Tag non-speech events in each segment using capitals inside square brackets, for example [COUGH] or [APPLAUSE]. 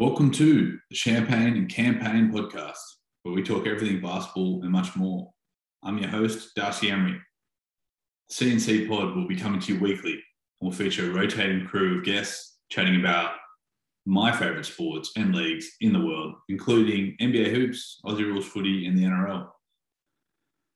Welcome to the Champagne and Campaign podcast, where we talk everything basketball and much more. I'm your host, Darcy Emery. The CNC pod will be coming to you weekly and will feature a rotating crew of guests chatting about my favourite sports and leagues in the world, including NBA hoops, Aussie rules footy, and the NRL.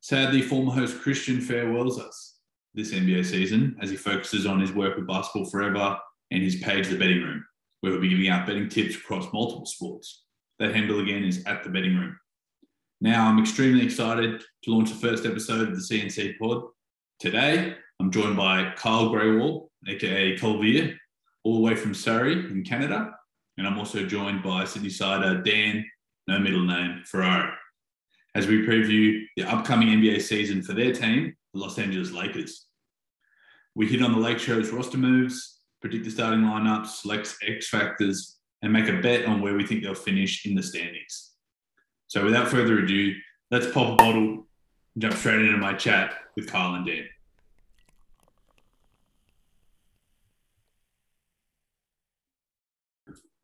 Sadly, former host Christian farewells us this NBA season as he focuses on his work with Basketball Forever and his page, The Betting Room where we'll be giving out betting tips across multiple sports. That handle again is at the betting room. Now, I'm extremely excited to launch the first episode of the CNC pod. Today, I'm joined by Kyle Greywall, aka Colvier, all the way from Surrey in Canada. And I'm also joined by Sydney Sider, Dan, no middle name, Ferrari, as we preview the upcoming NBA season for their team, the Los Angeles Lakers. We hit on the Lake Show's roster moves, predict the starting lineup, select X factors, and make a bet on where we think they'll finish in the standings. So without further ado, let's pop a bottle and jump straight into my chat with Kyle and Dan.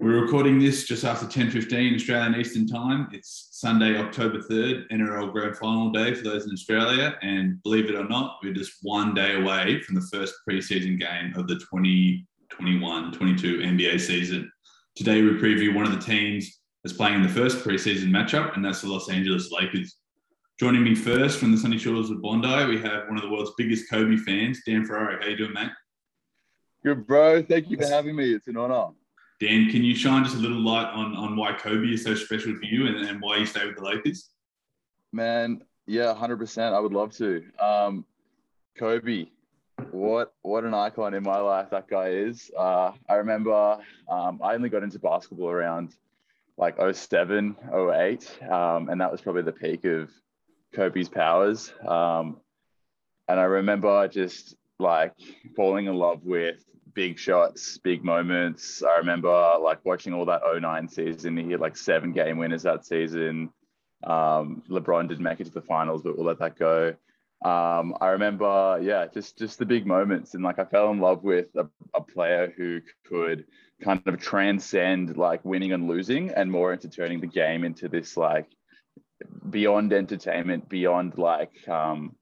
We're recording this just after 10.15 Australian Eastern Time. It's Sunday, October 3rd, NRL Grand Final day for those in Australia. And believe it or not, we're just one day away from the first preseason game of the 2021-22 NBA season. Today, we preview one of the teams that's playing in the first preseason matchup, and that's the Los Angeles Lakers. Joining me first from the sunny shores of Bondi, we have one of the world's biggest Kobe fans, Dan Ferrari. How you doing, mate? Good, bro. Thank you for having me. It's an honor. Dan, can you shine just a little light on, on why Kobe is so special for you and, and why you stay with the Lakers? Man, yeah, 100%. I would love to. Um, Kobe, what what an icon in my life that guy is. Uh, I remember um, I only got into basketball around like 07, 08, um, and that was probably the peak of Kobe's powers. Um, and I remember just like falling in love with big shots, big moments. I remember like watching all that 09 season. He had like seven game winners that season. Um, LeBron didn't make it to the finals, but we'll let that go um, I remember, yeah, just just the big moments, and like I fell in love with a, a player who could kind of transcend like winning and losing, and more into turning the game into this like beyond entertainment, beyond like um,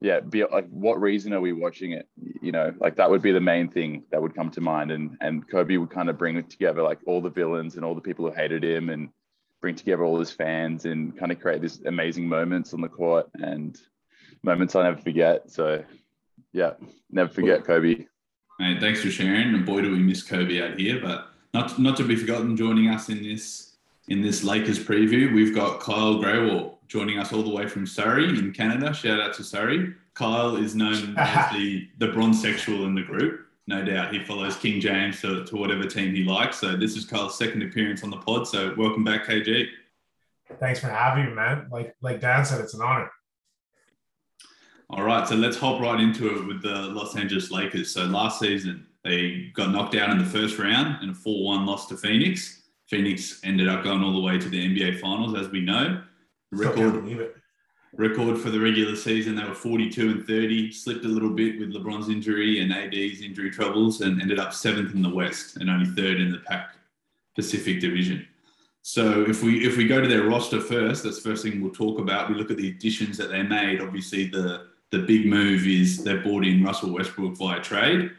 yeah, be like what reason are we watching it? You know, like that would be the main thing that would come to mind, and and Kobe would kind of bring together like all the villains and all the people who hated him, and bring together all his fans and kind of create these amazing moments on the court and moments I'll never forget. So, yeah, never forget Kobe. Mate, thanks for sharing. And boy, do we miss Kobe out here. But not not to be forgotten, joining us in this in this Lakers preview, we've got Kyle Greywall joining us all the way from Surrey in Canada. Shout out to Surrey. Kyle is known [LAUGHS] as the the bronze sexual in the group. No doubt he follows King James to, to whatever team he likes. So this is Kyle's second appearance on the pod. So welcome back, KG. Thanks for having me, man. Like like Dan said, it's an honor. All right, so let's hop right into it with the Los Angeles Lakers. So last season, they got knocked out in the first round in a 4 1 loss to Phoenix. Phoenix ended up going all the way to the NBA Finals, as we know. Record, record for the regular season, they were 42 and 30, slipped a little bit with LeBron's injury and AD's injury troubles, and ended up seventh in the West and only third in the Pac Pacific Division. So if we if we go to their roster first, that's the first thing we'll talk about. We look at the additions that they made. Obviously, the the big move is they brought in Russell Westbrook via trade,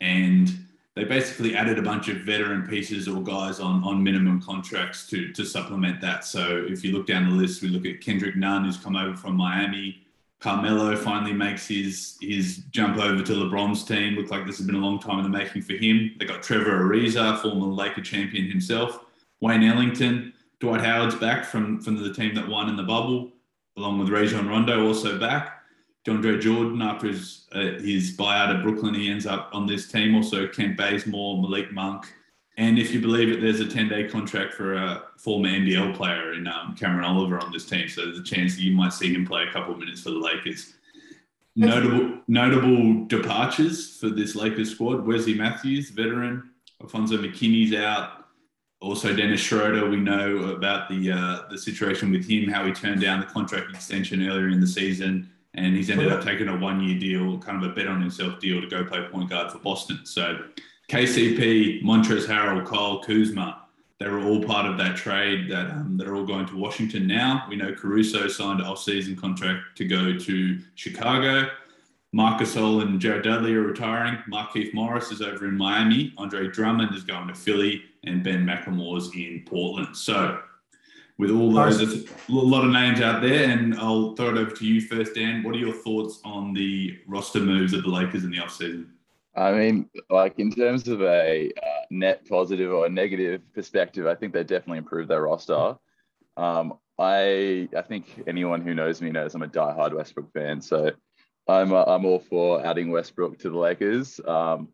and they basically added a bunch of veteran pieces or guys on, on minimum contracts to, to supplement that. So if you look down the list, we look at Kendrick Nunn, who's come over from Miami. Carmelo finally makes his his jump over to LeBron's team. Looked like this has been a long time in the making for him. They got Trevor Ariza, former Laker champion himself. Wayne Ellington, Dwight Howard's back from, from the team that won in the bubble, along with Rajon Rondo also back. DeAndre Jordan, after his uh, his buyout of Brooklyn, he ends up on this team. Also, Kent Bazemore, Malik Monk, and if you believe it, there's a 10 day contract for a former NBL player in um, Cameron Oliver on this team. So there's a chance that you might see him play a couple of minutes for the Lakers. Notable notable departures for this Lakers squad: Wesley Matthews, veteran. Alfonzo McKinnie's out. Also, Dennis Schroeder. We know about the uh, the situation with him, how he turned down the contract extension earlier in the season and he's ended up taking a one year deal, kind of a bet on himself deal to go play point guard for Boston. So KCP, Montrezl Harrell, Kyle Kuzma, they were all part of that trade that um, that are all going to Washington now. We know Caruso signed an off-season contract to go to Chicago. Marc Gasol and Jared Dudley are retiring. Markieff Morris is over in Miami. Andre Drummond is going to Philly, and Ben McLemore's in Portland. So, with all those, there's a lot of names out there, and I'll throw it over to you first, Dan. What are your thoughts on the roster moves of the Lakers in the offseason? I mean, like in terms of a uh, net positive or negative perspective, I think they definitely improved their roster. Um, I I think anyone who knows me knows I'm a diehard Westbrook fan, so I'm uh, I'm all for adding Westbrook to the Lakers. Um,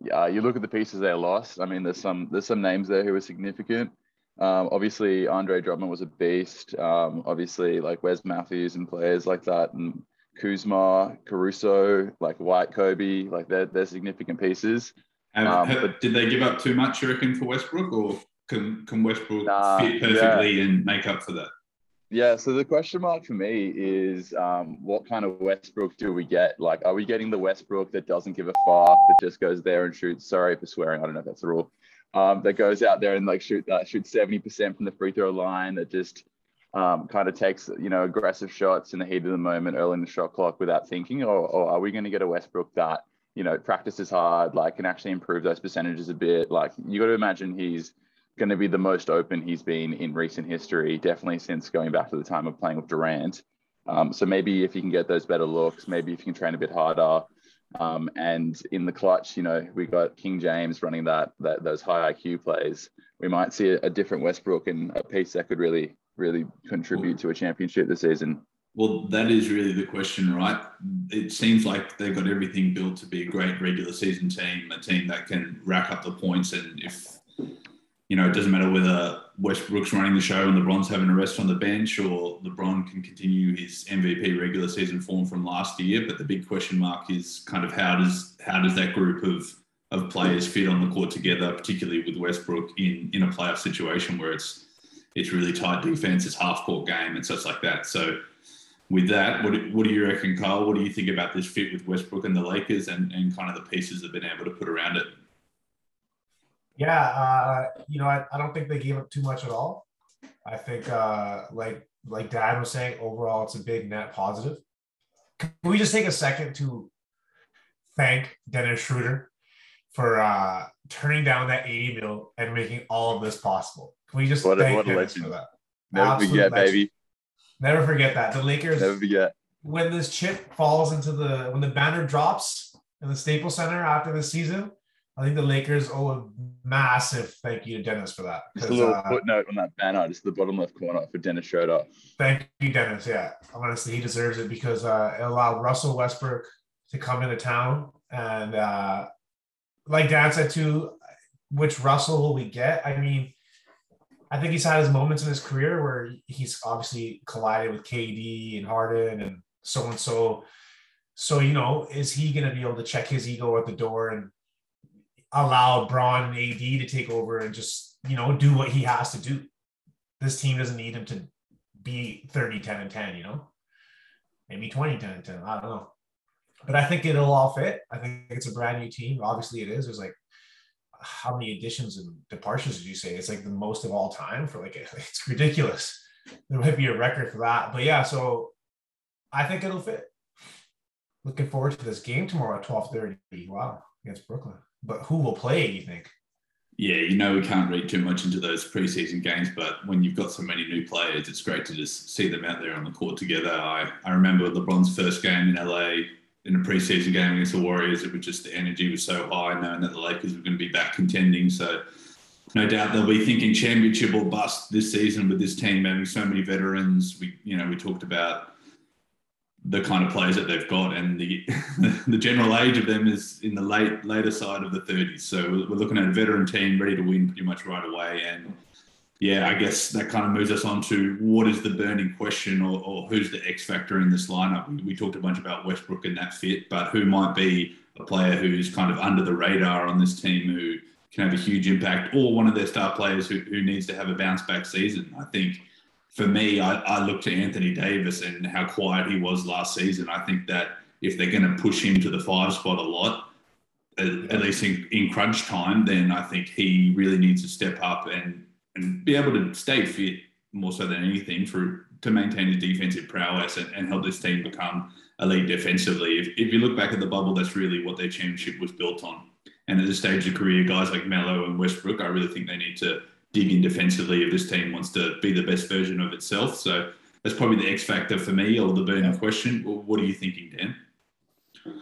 yeah, you look at the pieces they lost. I mean, there's some there's some names there who are significant. Um, obviously, Andre Drummond was a beast. Um, obviously, like Wes Matthews and players like that, and Kuzma, Caruso, like White Kobe, like they're, they're significant pieces. Um, have, did they give up too much, you reckon, for Westbrook, or can, can Westbrook nah, fit perfectly yeah. and make up for that? Yeah, so the question mark for me is um, what kind of Westbrook do we get? Like, are we getting the Westbrook that doesn't give a fuck, that just goes there and shoots? Sorry for swearing, I don't know if that's a rule. Um, that goes out there and like shoot that uh, shoots 70% from the free throw line, that just um, kind of takes you know aggressive shots in the heat of the moment early in the shot clock without thinking, or, or are we going to get a Westbrook that you know practices hard, like can actually improve those percentages a bit? Like you got to imagine he's going to be the most open he's been in recent history, definitely since going back to the time of playing with Durant. Um, so maybe if you can get those better looks, maybe if you can train a bit harder. Um, and in the clutch, you know, we got King James running that, that those high IQ plays. We might see a, a different Westbrook and a piece that could really really contribute to a championship this season? Well, that is really the question, right? It seems like they've got everything built to be a great regular season team, a team that can rack up the points. And if, you know, it doesn't matter whether Westbrook's running the show and LeBron's having a rest on the bench or LeBron can continue his MVP regular season form from last year. But the big question mark is kind of how does how does that group of of players fit on the court together, particularly with Westbrook in in a playoff situation where it's it's really tight defense, it's half court game, and such like that. So, with that, what, what do you reckon, Carl? What do you think about this fit with Westbrook and the Lakers and, and kind of the pieces they've been able to put around it? Yeah, uh, you know, I, I don't think they gave up too much at all. I think, uh, like like Dad was saying, overall, it's a big net positive. Can we just take a second to thank Dennis Schroeder for uh, turning down that 80 mil and making all of this possible? Can we just what, thank what Dennis for that? Never Absolute forget, legend. baby. Never forget that. The Lakers never forget. When this chip falls into the when the banner drops in the Staples Center after the season, I think the Lakers owe a massive thank you to Dennis for that. Just a little uh, footnote on that banner, just the bottom left corner for Dennis Schroeder. Thank you, Dennis. Yeah, honestly, he deserves it because uh, it allowed Russell Westbrook to come into town, and uh, like Dan said too, which Russell will we get? I mean, I think he's had his moments in his career where he's obviously collided with KD and Harden and so and so. So, you know, is he going to be able to check his ego at the door and allow Bron and AD to take over and just, you know, do what he has to do? This team doesn't need him to be 30, 10, and 10, you know? Maybe 20, 10, and 10. I don't know. But I think it'll all fit. I think it's a brand new team. Obviously, it is. There's like how many additions and departures did you say? It's like the most of all time for like [LAUGHS] it's ridiculous. There might be a record for that, but yeah. So I think it'll fit. Looking forward to this game tomorrow at twelve thirty. Wow, against Brooklyn. But who will play? You think? Yeah, you know we can't read too much into those preseason games, but when you've got so many new players, it's great to just see them out there on the court together. I, I remember LeBron's first game in LA in a preseason game against the Warriors, it was just the energy was so high, knowing that the Lakers were going to be back contending. So, no doubt they'll be thinking championship or bust this season with this team having so many veterans. We, you know, we talked about the kind of players that they've got, and the [LAUGHS] the general age of them is in the late later side of the 30s. So we're looking at a veteran team ready to win pretty much right away, and yeah, I guess that kind of moves us on to what is the burning question or, or who's the X factor in this lineup. We, we, talked a bunch about Westbrook and that fit, but who might be a player who's kind of under the radar on this team who can have a huge impact or one of their star players who, who needs to have a bounce back season? I think for me, I, I look to Anthony Davis and how quiet he was last season. I think that if they're going to push him to the five spot a lot, at, at least in, in crunch time, then I think he really needs to step up and and be able to stay fit more so than anything for to maintain his defensive prowess and, and help this team become elite defensively. If, if you look back at the bubble, that's really what their championship was built on. And at this stage of career, guys like Mello and Westbrook, I really think they need to dig in defensively if this team wants to be the best version of itself. So that's probably the X factor for me or the burning question. What are you thinking, Dan?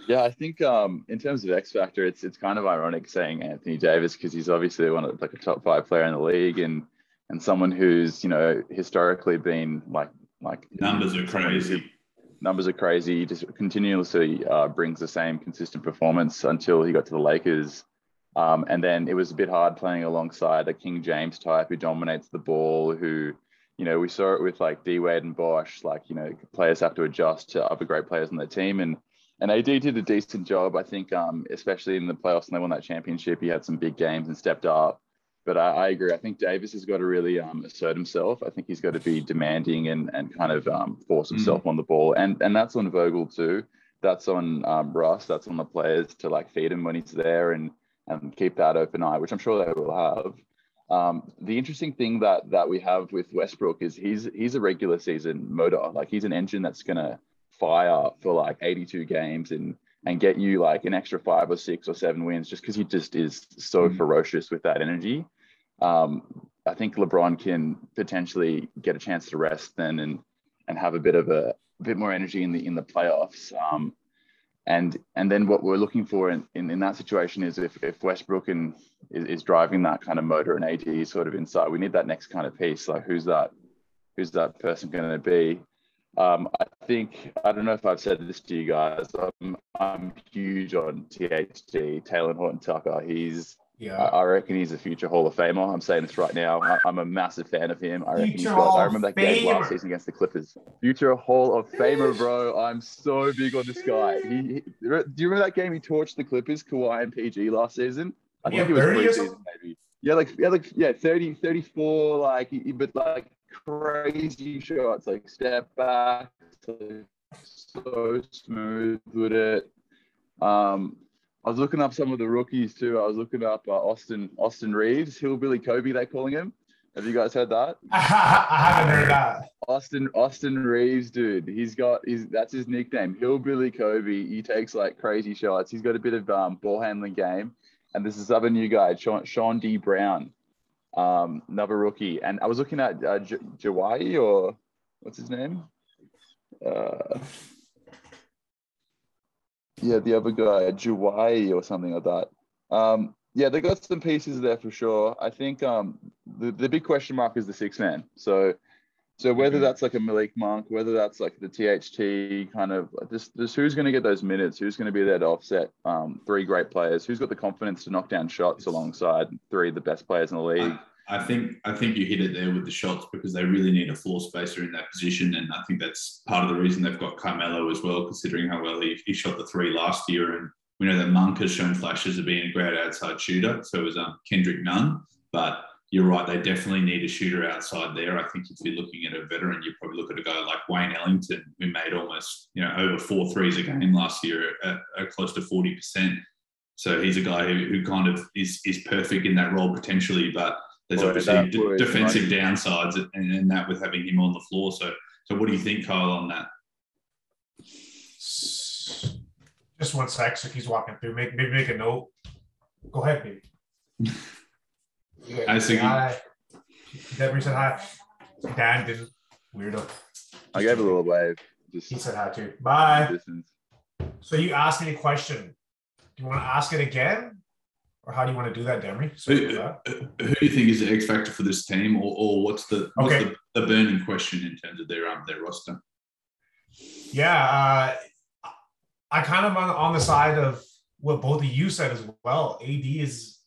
Yeah, I think um, in terms of X factor, it's it's kind of ironic saying Anthony Davis because he's obviously one of like a top five player in the league and and someone who's you know historically been like like numbers are crazy. Numbers are crazy. He just continuously uh, brings the same consistent performance until he got to the Lakers. Um, and then it was a bit hard playing alongside a King James type who dominates the ball, who, you know, we saw it with like D Wade and Bosh, like, you know, players have to adjust to other great players on their team. And and AD did a decent job, I think, um, especially in the playoffs and they won that championship. He had some big games and stepped up. But I, I agree. I think Davis has got to really um, assert himself. I think he's got to be demanding and, and kind of um, force himself mm. on the ball. And and that's on Vogel too. That's on um, Russ. That's on the players to like feed him when he's there and and keep that open eye, which I'm sure they will have. Um, the interesting thing that that we have with Westbrook is he's he's a regular season motor. Like he's an engine that's gonna fire for like 82 games and and get you like an extra five or six or seven wins just because he just is so mm-hmm. ferocious with that energy. Um, I think LeBron can potentially get a chance to rest then and and have a bit of a, a bit more energy in the in the playoffs. Um, and and then what we're looking for in, in, in that situation is if, if Westbrook and is, is driving that kind of motor and AD sort of inside, we need that next kind of piece. Like who's that who's that person going to be? Um, I think I don't know if I've said this to you guys. I'm I'm huge on THT Talen Horton Tucker. He's yeah. I, I, reckon he's a future Hall of Famer. I'm saying this right now. I, am a massive fan of him. I reckon future he's got, I remember that game last season against the Clippers. Future Hall of Famer, bro. I'm so big on this guy. He, he, do you remember that game he torched the Clippers, Kawhi and PG last season? I think yeah, it was season maybe. Yeah, like yeah, like yeah, 30, 34, like but like crazy shots, like step back, so smooth with it. Um, I was looking up some of the rookies too. I was looking up uh, Austin Austin Reaves, Hillbilly Kobe, they're calling him. Have you guys heard that? [LAUGHS] I haven't heard that. Austin Austin Reaves, dude. He's got he's that's his nickname, Hillbilly Kobe. He takes like crazy shots. He's got a bit of um, ball handling game. And this is other new guy, Sean, Chaundee Brown um, another rookie. And I was looking at uh, J- Jawai or what's his name? Uh, yeah, the other guy, Jawai or something like that. Um, yeah, they got some pieces there for sure. I think um, the, the big question mark is the six man. So so whether mm-hmm. that's like a Malik Monk, whether that's like the THT kind of just, just who's going to get those minutes, who's going to be there to offset um, three great players, who's got the confidence to knock down shots alongside three of the best players in the league. I, think I think you hit it there with the shots because they really need a floor spacer in that position, and I think that's part of the reason they've got Carmelo as well, considering how well he, he shot the three last year, and we know that Monk has shown flashes of being a great outside shooter. So was um, Kendrick Nunn, but you're right. They definitely need a shooter outside there. I think if you're looking at a veteran, you probably look at a guy like Wayne Ellington, who made almost you know over four threes a game last year at, at close to forty percent. So he's a guy who, who kind of is is perfect in that role potentially, but there's obviously d- defensive right. downsides and, and that with having him on the floor. So so what do you think, Kyle, on that? Just one sec. So he's walking through. Make maybe make a note. Go ahead, baby. [LAUGHS] Hi, Siggy. Hi. Deborah said hi. Dan didn't. Weirdo. I gave a little wave. Just he said hi too. Bye. Distance. So you asked me a question. Do you want to ask it again? Or how do you want to do that, Demery? So who, who, do you think is the X factor for this team, or, or what's the what's okay. the, the, burning question in terms of their um their roster? Yeah, uh, I kind of on, on the side of what both of you said as well. AD is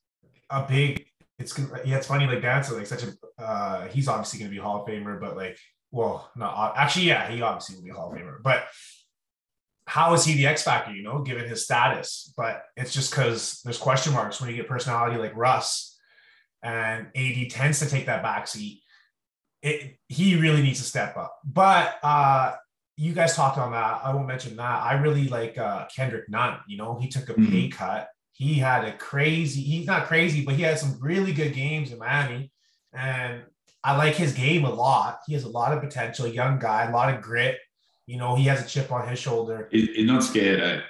a big it's yeah, it's funny like that's like such a uh, he's obviously going to be Hall of Famer, but like, well, not actually, yeah, he obviously will be Hall of Famer, but how is he the X factor? You know, given his status, but it's just because there's question marks when you get personality like Russ, and AD tends to take that backseat. It he really needs to step up, but uh you guys talked on that. I won't mention that. I really like uh, Kendrick Nunn. You know, he took a mm-hmm. pay cut he had a crazy, he's not crazy, but he had some really good games in Miami. and I like his game a lot. He has a lot of potential, young guy, a lot of grit. You know, he has a chip on his shoulder. He's not scared, eh?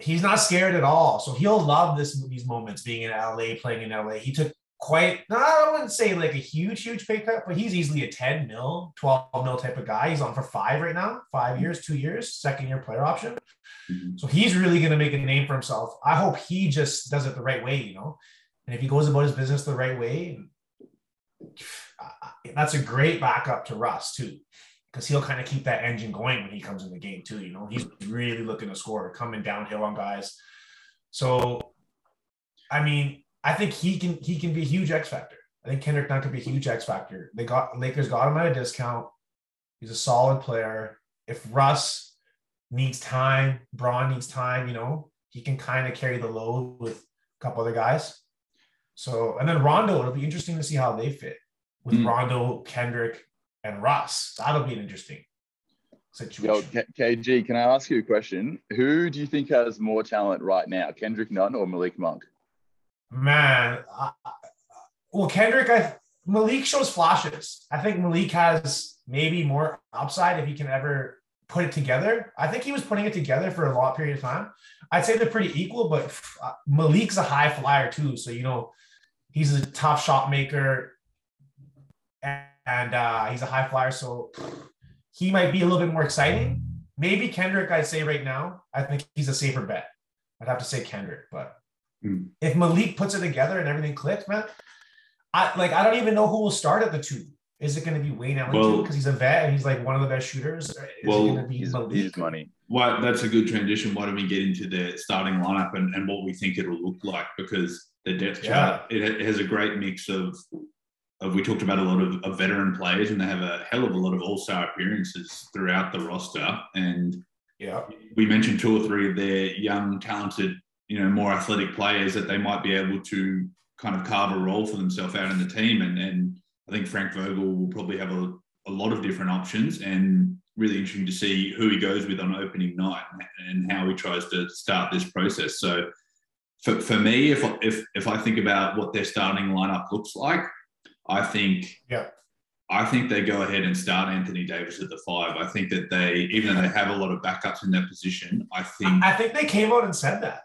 He's not scared at all. So he'll love this these moments being in LA, playing in LA. He took quite, no, I wouldn't say like a huge, huge pay cut, but he's easily a 10 mil, 12 mil type of guy. He's on for five right now, five years, two years, second year player option. Mm-hmm. So he's really going to make a name for himself. I hope he just does it the right way, you know? And if he goes about his business the right way, that's a great backup to Russ too, because he'll kind of keep that engine going when he comes in the game too. You know, he's really looking to score, coming downhill on guys. So, I mean, I think he can he can be a huge X factor. I think Kendrick Nunn could be a huge X factor. They got Lakers got him at a discount. He's a solid player. If Russ needs time, Bron needs time, you know, he can kind of carry the load with a couple other guys. So, and then Rondo, it'll be interesting to see how they fit with mm. Rondo, Kendrick, and Russ. That'll be an interesting situation. Yo, KG, can I ask you a question? Who do you think has more talent right now, Kendrick Nunn or Malik Monk? Man, uh, well, Kendrick, I Malik shows flashes. I think Malik has maybe more upside if he can ever put it together. I think he was putting it together for a long period of time. I'd say they're pretty equal, but uh, Malik's a high flyer too. So you know, he's a tough shot maker, and, and uh, he's a high flyer. So he might be a little bit more exciting. Maybe Kendrick, I'd say right now. I think he's a safer bet. I'd have to say Kendrick, but mm. if Malik puts it together and everything clicks, man, I like I don't even know who will start at the two. Is it going to be Wayne Ellington because well, he's a vet and he's like one of the best shooters? Is well, it going to be he's, he's money. Why that's a good transition. Why don't we get into the starting lineup and, and what we think it'll look like? Because the depth yeah. chart it, has a great mix of Uh, we talked about a lot of, of veteran players and they have a hell of a lot of all star appearances throughout the roster. And yeah, we mentioned two or three of their young, talented, you know, more athletic players that they might be able to kind of carve a role for themselves out in the team. And and I think Frank Vogel will probably have a, a lot of different options and really interesting to see who he goes with on opening night and how he tries to start this process. So for, for me, if, if, if I think about what their starting lineup looks like, I think yeah. I think they go ahead and start Anthony Davis at the five. I think that they, even though they have a lot of backups in that position, I think I think they came out and said that.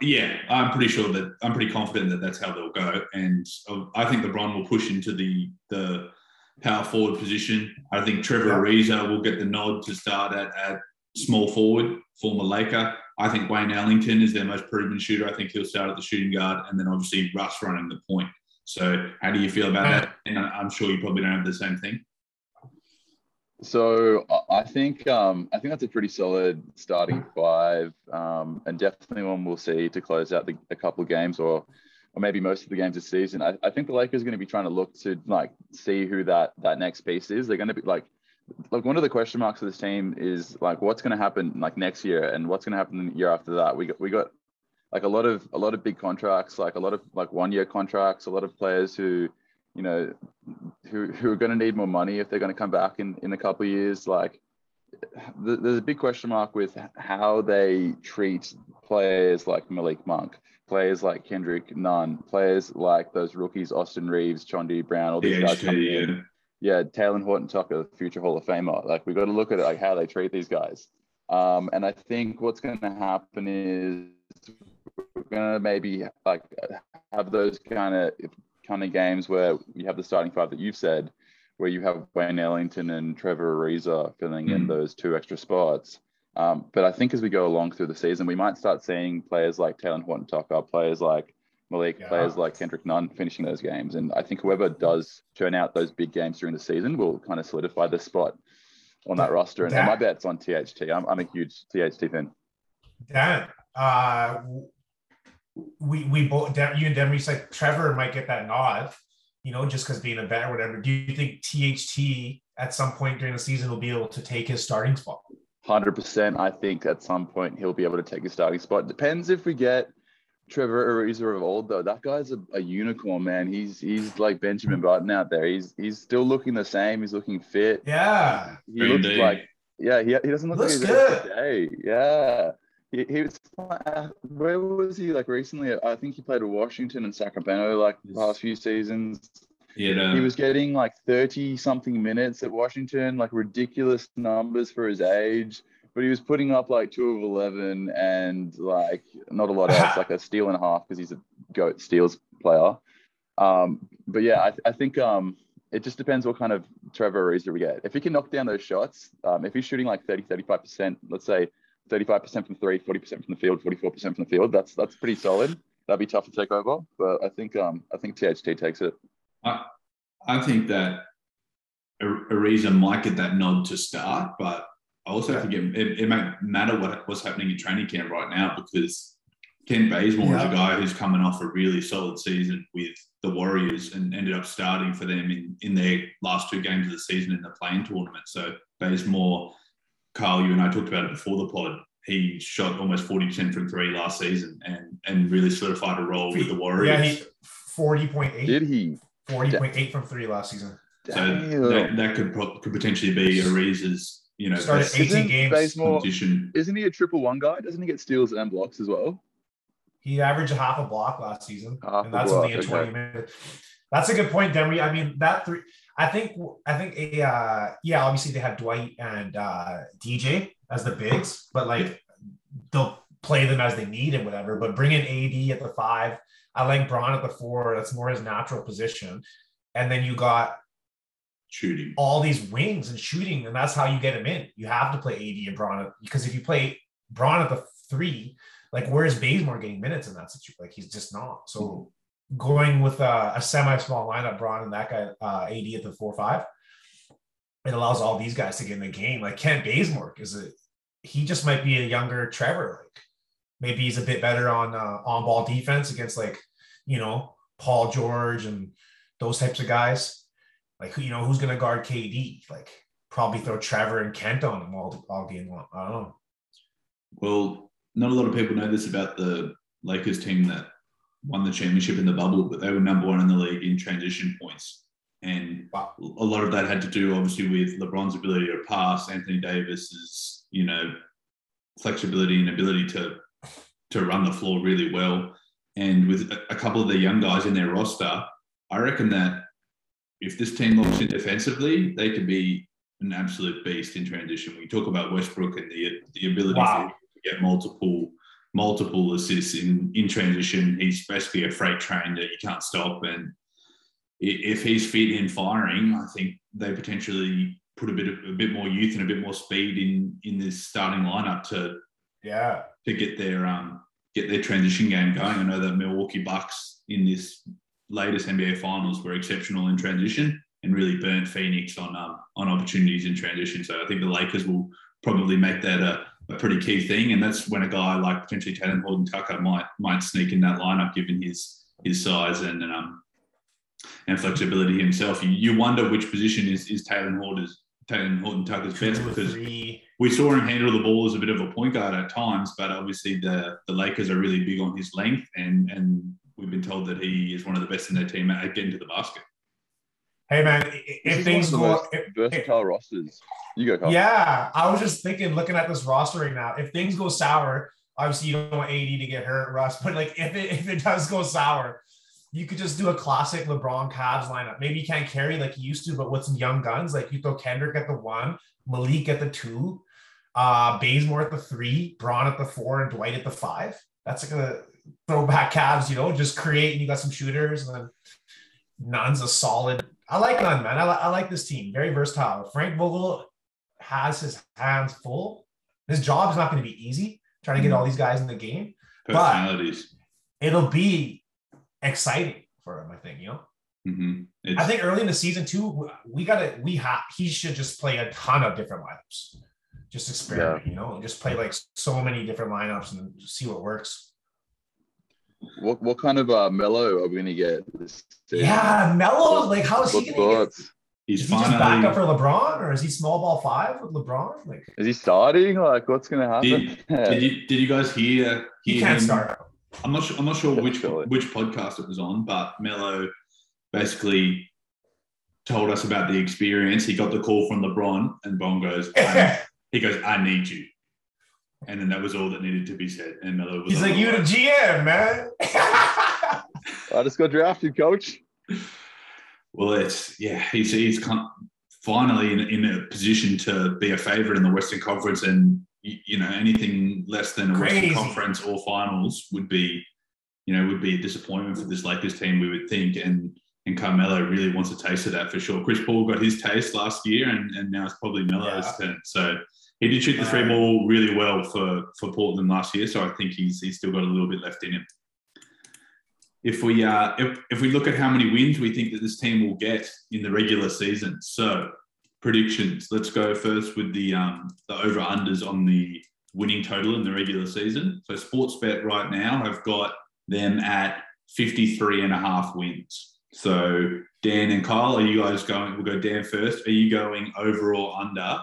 Yeah, I'm pretty sure that I'm pretty confident that that's how they'll go, and um, I think LeBron will push into the the power forward position. I think Trevor Ariza will get the nod to start at, at small forward, former Laker. I think Wayne Ellington is their most proven shooter. I think he'll start at the shooting guard, and then obviously Russ running the point. So, how do you feel about that? And I'm sure you probably don't have the same thing. So I think um, I think that's a pretty solid starting five, um, and definitely one we'll see to close out the, a couple of games or or maybe most of the games this season. I, I think the Lakers are going to be trying to look to like see who that that next piece is. They're going to be like like one of the question marks for this team is like what's going to happen like next year and what's going to happen the year after that. We got we got like a lot of a lot of big contracts, like a lot of like one year contracts, a lot of players who you know, who, who are going to need more money if they're going to come back in, in a couple of years. Like, there's a big question mark with how they treat players like Malik Monk, players like Kendrick Nunn, players like those rookies, Austin Reaves, Chaundee Brown, all these guys coming yeah. in. Yeah, Talen Horton Tucker, future Hall of Famer. Like, we've got to look at like how they treat these guys. Um, and I think what's going to happen is we're going to maybe like have those kind of kind of games where you have the starting five that you've said, where you have Wayne Ellington and Trevor Ariza filling mm. in those two extra spots. Um, but I think as we go along through the season, we might start seeing players like Talen Horton Tucker, players like Malik, yeah. players like Kendrick Nunn finishing those games. And I think whoever does turn out those big games during the season will kind of solidify the spot on that, that roster. And, that, and, my bet's on THT. I'm, I'm a huge THT fan. Dan, uh, we we both you and Demery said Trevor might get that nod, you know, just because being a vet or whatever. Do you think THT at some point during the season will be able to take his starting spot? Hundred percent. I think at some point he'll be able to take his starting spot. Depends if we get Trevor Ariza of old though. That guy's a, a, unicorn, man. He's he's like Benjamin Button out there. He's he's still looking the same. He's looking fit. Yeah. He looks like yeah. He, he doesn't look looks like he's good. Today. Yeah he, he was where was he like recently? I think he played with Washington and Sacramento like the past few seasons. Yeah, had, uh, he was getting like 30 something minutes at Washington, like ridiculous numbers for his age. But he was putting up like two of 11 and like not a lot [LAUGHS] else, like a steal and a half because he's a GOAT steals player. Um, but yeah, I, I think um, it just depends what kind of Trevor Ariza we get. If he can knock down those shots, um, if he's shooting like 30, 35%, let's say 35% from three, 40% from the field, 44% from the field, that's that's pretty solid. That'd be tough to take over. But I think um, I think THT takes it. I, I think that Ariza might get that nod to start, but I also think it, it, it might matter what, what's happening in training camp right now because Ken Bazemore yeah. is a guy who's coming off a really solid season with the Warriors and ended up starting for them in, in their last two games of the season in the play-in tournament. So Bazemore, Carl, you and I talked about it before the pod. He shot almost 40% from three last season and, and really solidified a role with the Warriors. Yeah, he 40.8. Did he? 40.8 from three last season. So that, that could could potentially be a Ariza's, you know, started 18 games. Bazemore, isn't he a triple one guy? Doesn't he get steals and blocks as well? He averaged a half a block last season, half and that's only in okay. 20 minutes. That's a good point, Demery. I mean, that three. I think. I think. A, uh, yeah, obviously they have Dwight and uh, DJ as the bigs, but like they'll play them as they need and whatever. But bring in AD at the five. I like Bron at the four. That's more his natural position. And then you got shooting all these wings and shooting, and that's how you get him in. You have to play AD and Bron because if you play Bron at the three, like where's Bazemore getting minutes in that situation? Like he's just not. So going with a, a semi-small lineup, Bron and that guy uh, AD at the four five, it allows all these guys to get in the game. Like Kent Bazemore is a he just might be a younger Trevor. Like maybe he's a bit better on uh, on ball defense against like you know Paul George and those types of guys. Like you know who's gonna guard KD? Like probably throw Trevor and Kent on him all all game long. I don't know. Well, not a lot of people know this about the Lakers team that won the championship in the bubble, but they were number one in the league in transition points. And wow. a lot of that had to do, obviously, with LeBron's ability to pass, Anthony Davis's, you know, flexibility and ability to to run the floor really well. And with a couple of the young guys in their roster, I reckon that if this team looks in defensively, they could be an absolute beast in transition. We talk about Westbrook and the the ability wow get multiple multiple assists in in transition. He's basically a freight train that you can't stop. And if he's fit and firing, I think they potentially put a bit of a bit more youth and a bit more speed in in this starting lineup to yeah to get their um get their transition game going. I know that Milwaukee Bucks in this latest NBA Finals were exceptional in transition and really burnt Phoenix on um, on opportunities in transition. So I think the Lakers will probably make that a a pretty key thing, and that's when a guy like potentially Tatum Horton Tucker might might sneak in that lineup given his his size and and um and flexibility himself. You, you wonder which position is is Talen Horton's Talen Horton Tucker's best because we saw him handle the ball as a bit of a point guard at times, but obviously the the Lakers are really big on his length, and and we've been told that he is one of the best in their team at getting to the basket. Hey man, if things go versatile if, rosters, you go. Carl. Yeah, I was just thinking, looking at this roster right now, if things go sour, obviously you don't want AD to get hurt, Russ. [LAUGHS] But like, if it if it does go sour, you could just do a classic LeBron Cavs lineup. Maybe you can't carry like you used to, but with some young guns, like you throw Kendrick at the one, Malik at the two, uh, Bazemore at the three, Bron at the four, and Dwight at the five. That's like a throwback Cavs, you know, just create and you got some shooters and then Nunn's a solid I like Nunn, man. I, I like this team. Very versatile. Frank Vogel has his hands full. His job is not going to be easy trying to get all these guys in the game. Personalities. But it'll be exciting for him, I think, you know? Mm-hmm. I think early in the season too, we got to we have he should just play a ton of different lineups, just experiment, yeah. you know, just play like so many different lineups and see what works. What what kind of uh, Melo are we gonna get? This yeah, Melo. Like, how is he gonna get? He's is he just back up for LeBron, or is he small ball five with LeBron? Like, is he starting? Like, what's gonna happen? Did, [LAUGHS] did you did you guys hear? hear he can't him? start. I'm not sure. I'm not sure which which podcast it was on, but Melo basically told us about the experience. He got the call from LeBron, and Bon goes, [LAUGHS] he goes, "I need you." And then that was all that needed to be said. And Melo was He's like, You're the GM, man. [LAUGHS] I just got drafted, coach. Well, it's yeah, he's he's kind finally in, in a position to be a favorite in the Western Conference, and you, you know anything less than a Crazy. Western Conference or finals would be, you know, would be a disappointment for this Lakers team. We would think, and and Carmelo really wants a taste of that for sure. Chris Paul got his taste last year, and, and now it's probably Melo's Yeah. turn. So he did shoot the three ball really well for for Portland last year. So I think he's he's still got a little bit left in him. If we uh, if, if we look at how many wins we think that this team will get in the regular season, so predictions. Let's go first with the um, the over unders on the winning total in the regular season. So Sportsbet right now have got them at 53 and a half wins. So Dan and Kyle, are you guys going? We'll go Dan first. Are you going over or under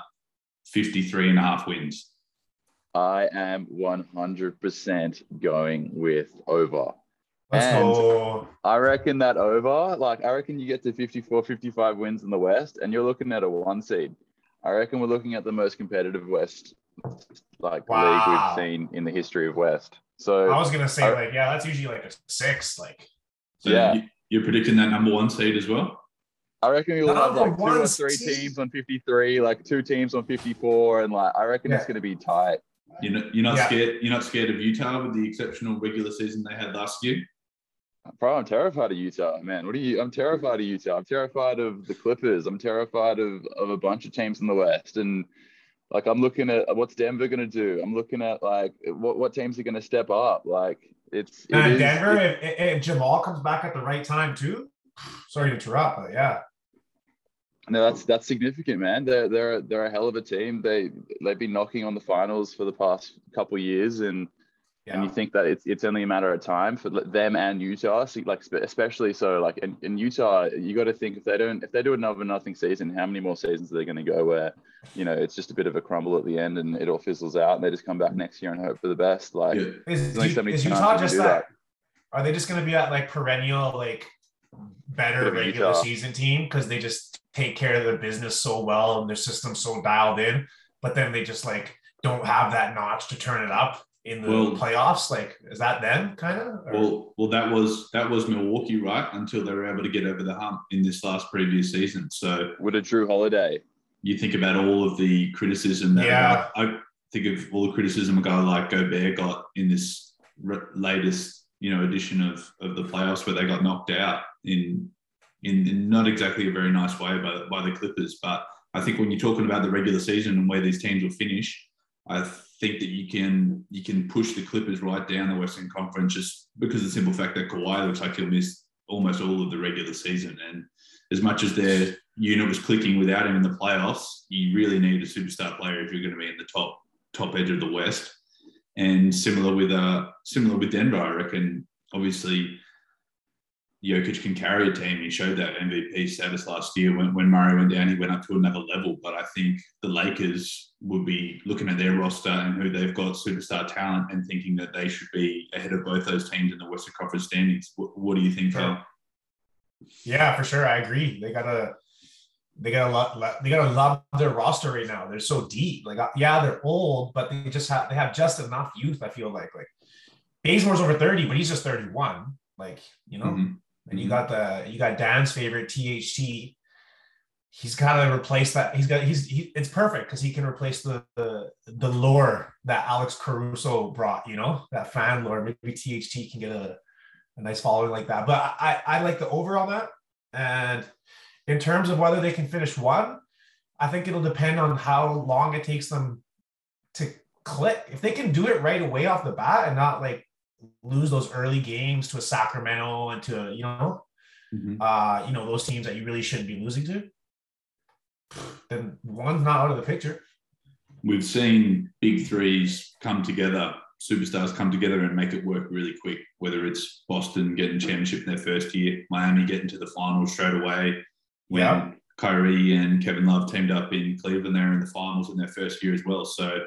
53 and a half wins? I am 100% going with over. Let's And- go. I reckon that over, like, I reckon you get to 54, 55 wins in the West, and you're looking at a one seed. I reckon we're looking at the most competitive West, like, league we've seen in the history of West. So, I was gonna say I- like, yeah, that's usually like a six. Like, So Yeah. you- you're predicting that number one seed as well? I reckon you'll have like two or three seed. teams on 53, like two teams on 54, and like, I reckon it's going to be tight. You're not, you're not Yeah. scared. You're not scared of Utah with the exceptional regular season they had last year. Bro, I'm terrified of Utah, man. What are you? I'm terrified of Utah. I'm terrified of the Clippers. I'm terrified of, of a bunch of teams in the West. And like, I'm looking at what's Denver going to do. I'm looking at like what, what teams are going to step up. Like, it's it and is- Denver, it- if, if Jamal comes back at the right time too. Sorry to interrupt, but yeah, no, that's that's significant, man. They're they're they're a hell of a team. They they've been knocking on the finals for the past couple years, and and you think that it's, it's only a matter of time for them and Utah, so like especially so like in, in Utah, you got to think if they don't if they do another nothing season, how many more seasons are they going to go where you know it's just a bit of a crumble at the end and it all fizzles out and they just come back next year and hope for the best. Like Yeah. is, there's only so is Utah just do that? Are they just gonna be at like perennial like better regular Utah. season team because they just take care of their business so well and their system's so dialed in, but then they just like don't have that notch to turn it up in the Well- playoffs? Like, is that them kind of? Well, well, that was that was Milwaukee, right? Until they were able to get over the hump in this last previous season. So with a Jrue Holiday, you think about all of the criticism that Yeah. I think of all the criticism a guy like Gobert got in this re- latest, you know, edition of of the playoffs where they got knocked out in in, in not exactly a very nice way by, by the Clippers. But I think when you're talking about the regular season and where these teams will finish, I think that you can you can push the Clippers right down the Western Conference just because of the simple fact that Kawhi looks like he'll miss almost all of the regular season. And as much as their unit was clicking without him in the playoffs, you really need a superstar player if you're going to be in the top top edge of the West. And similar with uh similar with Denver, I reckon. Obviously, Jokic can carry a team. He showed that MVP status last year when, when Murray went down. He went up to another level. But I think the Lakers would be looking at their roster and who they've got superstar talent and thinking that they should be ahead of both those teams in the Western Conference standings. What, what do you think, Sure. Yeah, for sure. I agree. They got a they got a lot they gotta love their roster right now. They're so deep. Like, uh, yeah, they're old, but they just have they have just enough youth. I feel like like Bazemore's over thirty, but he's just thirty one. Like, you know, Mhm. And you got the you got Dan's favorite THT. He's got to replace that. He's got he's he, it's perfect because he can replace the, the the lore that Alex Caruso brought. You know that fan lore. Maybe THT can get a, a nice following like that. But I I like the over on that. And in terms of whether they can finish one, I think it'll depend on how long it takes them to click. If they can do it right away off the bat and not like lose those early games to a Sacramento and to you know Mhm. uh, you know, those teams that you really shouldn't be losing to, then one's not out of the picture. We've seen big threes come together, superstars come together and make it work really quick, whether it's Boston getting championship in their first year, Miami getting to the finals straight away, when Yeah. Kyrie and Kevin Love teamed up in Cleveland, they're in the finals in their first year as well. So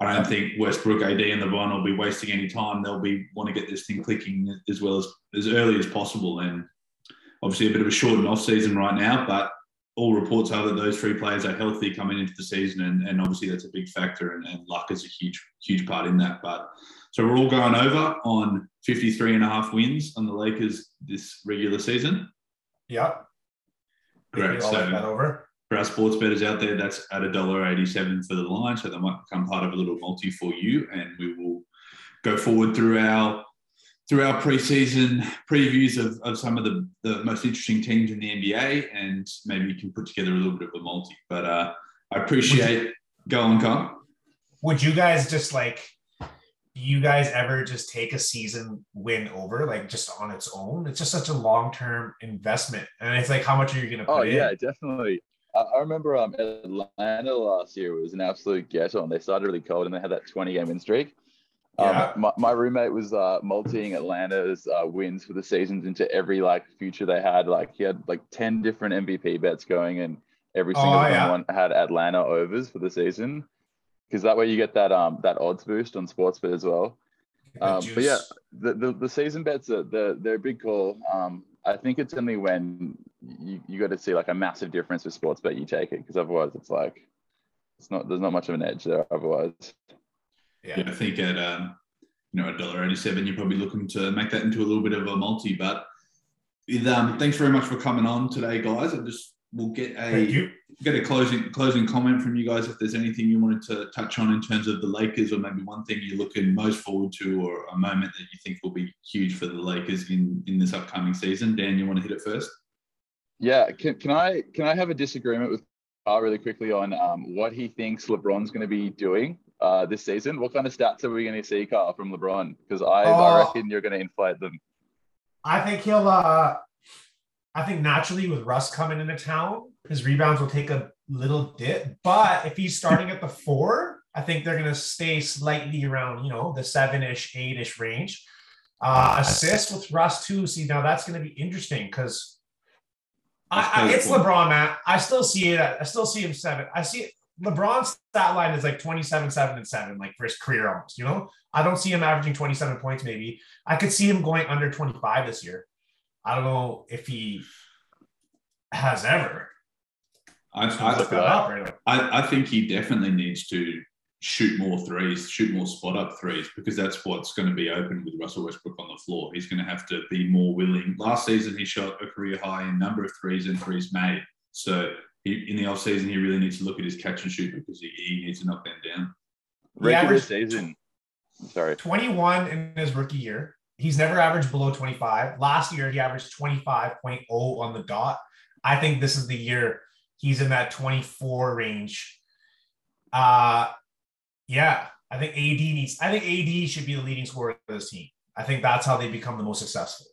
I don't think Westbrook, AD, and the LeBron will be wasting any time. They'll be want to get this thing clicking as well as as early as possible. And obviously a bit of a shortened off season right now, but all reports are that those three players are healthy coming into the season, and, and obviously that's a big factor, and, and luck is a huge huge part in that. But so we're all going over on 53 and a half wins on the Lakers this regular season. Yeah. Great. So that over. For our sports bettors out there, that's at a dollar eighty-seven for the line. So that might become part of a little multi for you, and we will go forward through our through our preseason previews of, of some of the, the most interesting teams in the NBA, and maybe we can put together a little bit of a multi. But uh, I appreciate go on, Con. Would you guys just like? Do you guys ever just take a season win over, like just on its own? It's just such a long term investment, and it's like, how much are you going to put Oh in? yeah, definitely. I, remember um Atlanta last year was an absolute ghetto, and they started really cold, and they had that 20 game win streak. Um, my, my roommate was uh, multiing Atlanta's uh, wins for the seasons into every like future they had. Like he had like 10 different MVP bets going, and every Oh, single yeah. one had Atlanta overs for the season. Because that way you get that um that odds boost on Sportsbet as well. Um, but yeah, the, the, the season bets are they're, they're a big call. Um, I think it's only when you, you got to see like a massive difference with Sportsbet you take it because otherwise it's like it's not there's not much of an edge there otherwise. yeah. Yeah, I think at um, you know a dollar eighty-seven, you're probably looking to make that into a little bit of a multi. But with, um, thanks very much for coming on today, guys. I just we'll get Thank a you. get a closing closing comment from you guys if there's anything you wanted to touch on in terms of the Lakers, or maybe one thing you're looking most forward to, or a moment that you think will be huge for the Lakers in in this upcoming season. Dan, you want to hit it first? Yeah, can, can I can I have a disagreement with Kyle really quickly on um, what he thinks LeBron's going to be doing uh, this season? What kind of stats are we going to see, Kyle, from LeBron? Because I, I Oh. reckon you're going to inflate them. I think he'll. uh I think naturally with Russ coming into town, his rebounds will take a little dip. But if he's starting at the four, I think they're going to stay slightly around, you know, the seven-ish, eight-ish range. Uh Assists with Russ too. See, now that's going to be interesting because I, I, it's LeBron, man. I still see it. I still see him seven. I see it. LeBron's stat line is like 27, 7, and 7, like for his career almost, you know? I don't see him averaging 27 points, maybe. I could see him going under 25 this year. I don't know if he has ever. I, I, up right. I, I think he definitely needs to shoot more threes, shoot more spot up threes, because that's what's going to be open with Russell Westbrook on the floor. He's going to have to be more willing. Last season, he shot a career high in number of threes and threes made. So he, in the offseason, he really needs to look at his catch and shoot because he, he needs to knock them down. He Regular averaged season. Sorry. 21 in his rookie year. He's never averaged below 25. Last year, he averaged 25.0 on the dot. I think this is the year he's in that 24 range. Uh yeah, I think AD needs, I think AD should be the leading scorer of this team. I think that's how they become the most successful.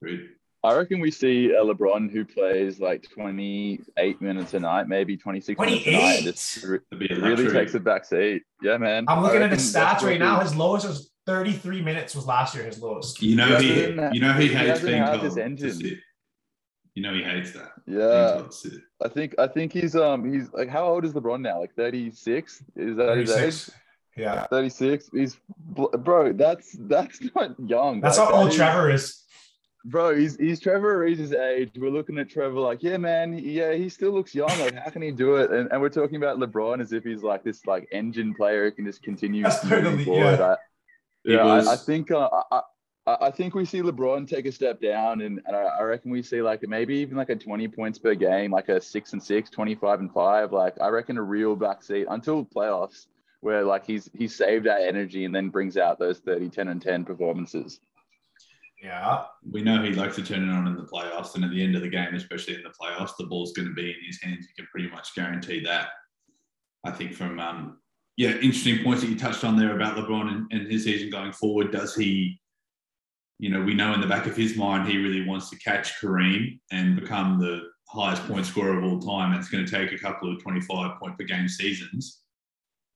Agreed. I reckon we see a LeBron who plays like 28 minutes a night, maybe 26 minutes a night. 28. Just re- It'd be a really takes a back seat. Yeah, man. I'm looking at reckon his stats right now. His lowest was 33 minutes was last year, his lowest. You know He he, you know he he hates doesn't being have told this to engine. sit. You know he hates that. Yeah, told. I think I think he's um he's like how old is LeBron now? Like 36? Is that his age? 36. Yeah. 36. He's bro. That's that's not young. That's Like, how old that is- Trevor is. Bro, he's he's Trevor Ariza's age. We're looking at Trevor like, yeah, man, yeah, he still looks young. Like, how can he do it? And, and we're talking about LeBron as if he's like this like engine player who can just continue That's totally- forward. yeah. I, yeah, was- I, I think uh, I, I think we see LeBron take a step down, and, and I, I reckon we see like maybe even like a 20 points per game, like a six and six, 25 and five. Like I reckon a real backseat until playoffs, where like he's he's saved that energy and then brings out those 30, 10 and 10 performances. Yeah. we know he likes to turn it on in the playoffs, and at the end of the game, especially in the playoffs, the ball's going to be in his hands. You can pretty much guarantee that. I think from um, yeah, interesting points that you touched on there about LeBron and, and his season going forward. Does he, you know, we know in the back of his mind he really wants to catch Kareem and become the highest point scorer of all time. It's going to take a couple of twenty-five point per game seasons,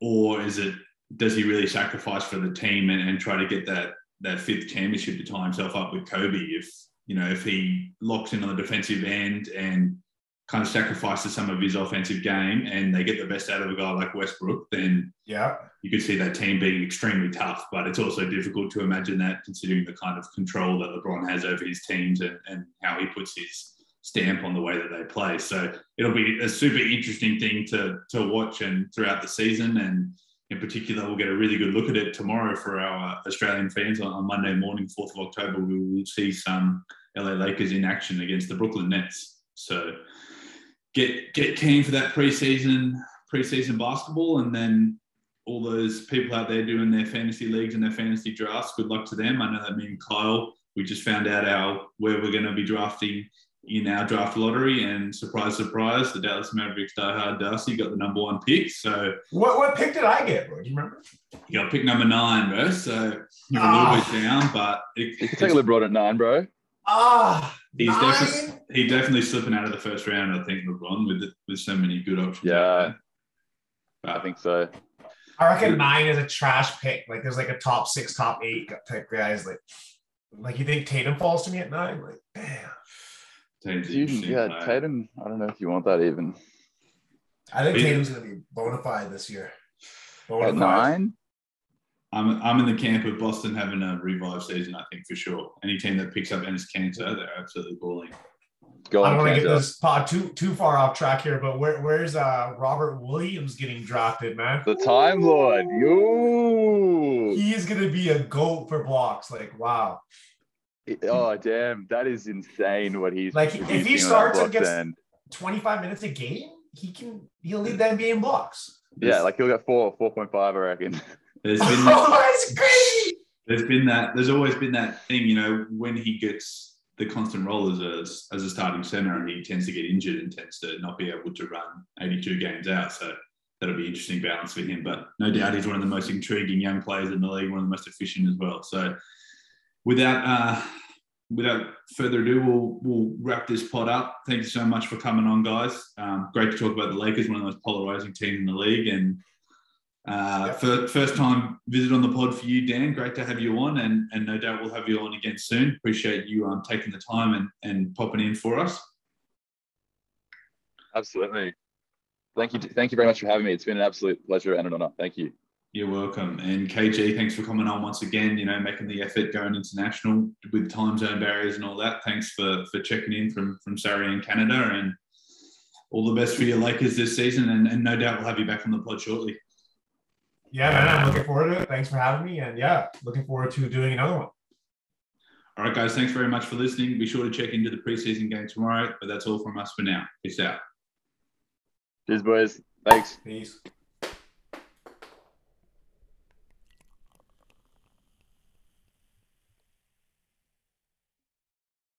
or is it? Does he really sacrifice for the team and, and try to get that that fifth championship to tie himself up with Kobe if you know if he locks in on the defensive end and kind of sacrifices some of his offensive game and they get the best out of a guy like Westbrook, then Yeah. you could see that team being extremely tough. But it's also difficult to imagine that considering the kind of control that LeBron has over his teams and, and how he puts his stamp on the way that they play. So it'll be a super interesting thing to to watch and throughout the season and in particular, we'll get a really good look at it tomorrow for our Australian fans on, on Monday morning, 4th of October. We will see some LA Lakers in action against the Brooklyn Nets. So get get keen for that preseason preseason basketball, and then all those people out there doing their fantasy leagues and their fantasy drafts. Good luck to them. I know that me and Kyle we just found out our where we're going to be drafting in our draft lottery, and surprise, surprise, the Dallas Mavericks diehard Darcy got the number one pick. So what what pick did I get, bro? Do you remember? You got pick number nine, bro. So you're a Ah. little bit down, but it, You can take a little LeBron at nine, bro. Ah, He's nine? definitely he definitely slipping out of the first round. I think LeBron with the, with so many good options. Yeah. out. I think so. I reckon nine is a trash pick. Like there's like a top six, top eight type guys. Like, like you think Tatum falls to me at nine? Like, damn. Tatum's You, interesting yeah, player. Tatum. I don't know if you want that even I think Tatum's gonna be bona fide this year. Bona at nine. I'm I'm in the camp of Boston having a revive season. I think for sure. Any team that picks up Enes Kanter, they're absolutely balling. Go I don't want to get this pod too too far off track here, but where, where's uh Robert Williams getting drafted, man? The Time Lord. You. He is gonna be a goat for blocks. Like, wow. Oh damn, that is insane. What he's Like, if he producing on that starts and gets- end. 25 minutes a game, he can he'll lead the NBA in blocks. Yeah, like he'll get four, four point five, I reckon. there's [LAUGHS] been Oh, that's crazy. there's been that there's always been that thing, you know, when he gets the constant role as a as a starting center, and he tends to get injured and tends to not be able to run 82 games out. So that'll be interesting balance for him. But no doubt he's one of the most intriguing young players in the league, one of the most efficient as well. So without uh, without further ado, we'll we'll wrap this pod up. Thank you so much for coming on, guys. Um, great to talk about the Lakers, one of the most polarizing teams in the league, and uh, Yep. fir- first time visit on the pod for you, Dan. Great to have you on, and and no doubt we'll have you on again soon. Appreciate you um, taking the time and and popping in for us. Absolutely. Thank you. Thank you very much for having me. It's been an absolute pleasure and an honor. Thank you. You're welcome. And KG, thanks for coming on once again, you know, making the effort going international with time zone barriers and all that. Thanks for for checking in from from Surrey and Canada and all the best for your Lakers this season. And, and no doubt we'll have you back on the pod shortly. Yeah, man, I'm looking forward to it. Thanks for having me. And yeah, looking forward to doing another one. All right, guys, thanks very much for listening. Be sure to check into the preseason game tomorrow. But that's all from us for now. Peace out. Cheers, boys. Thanks. Peace.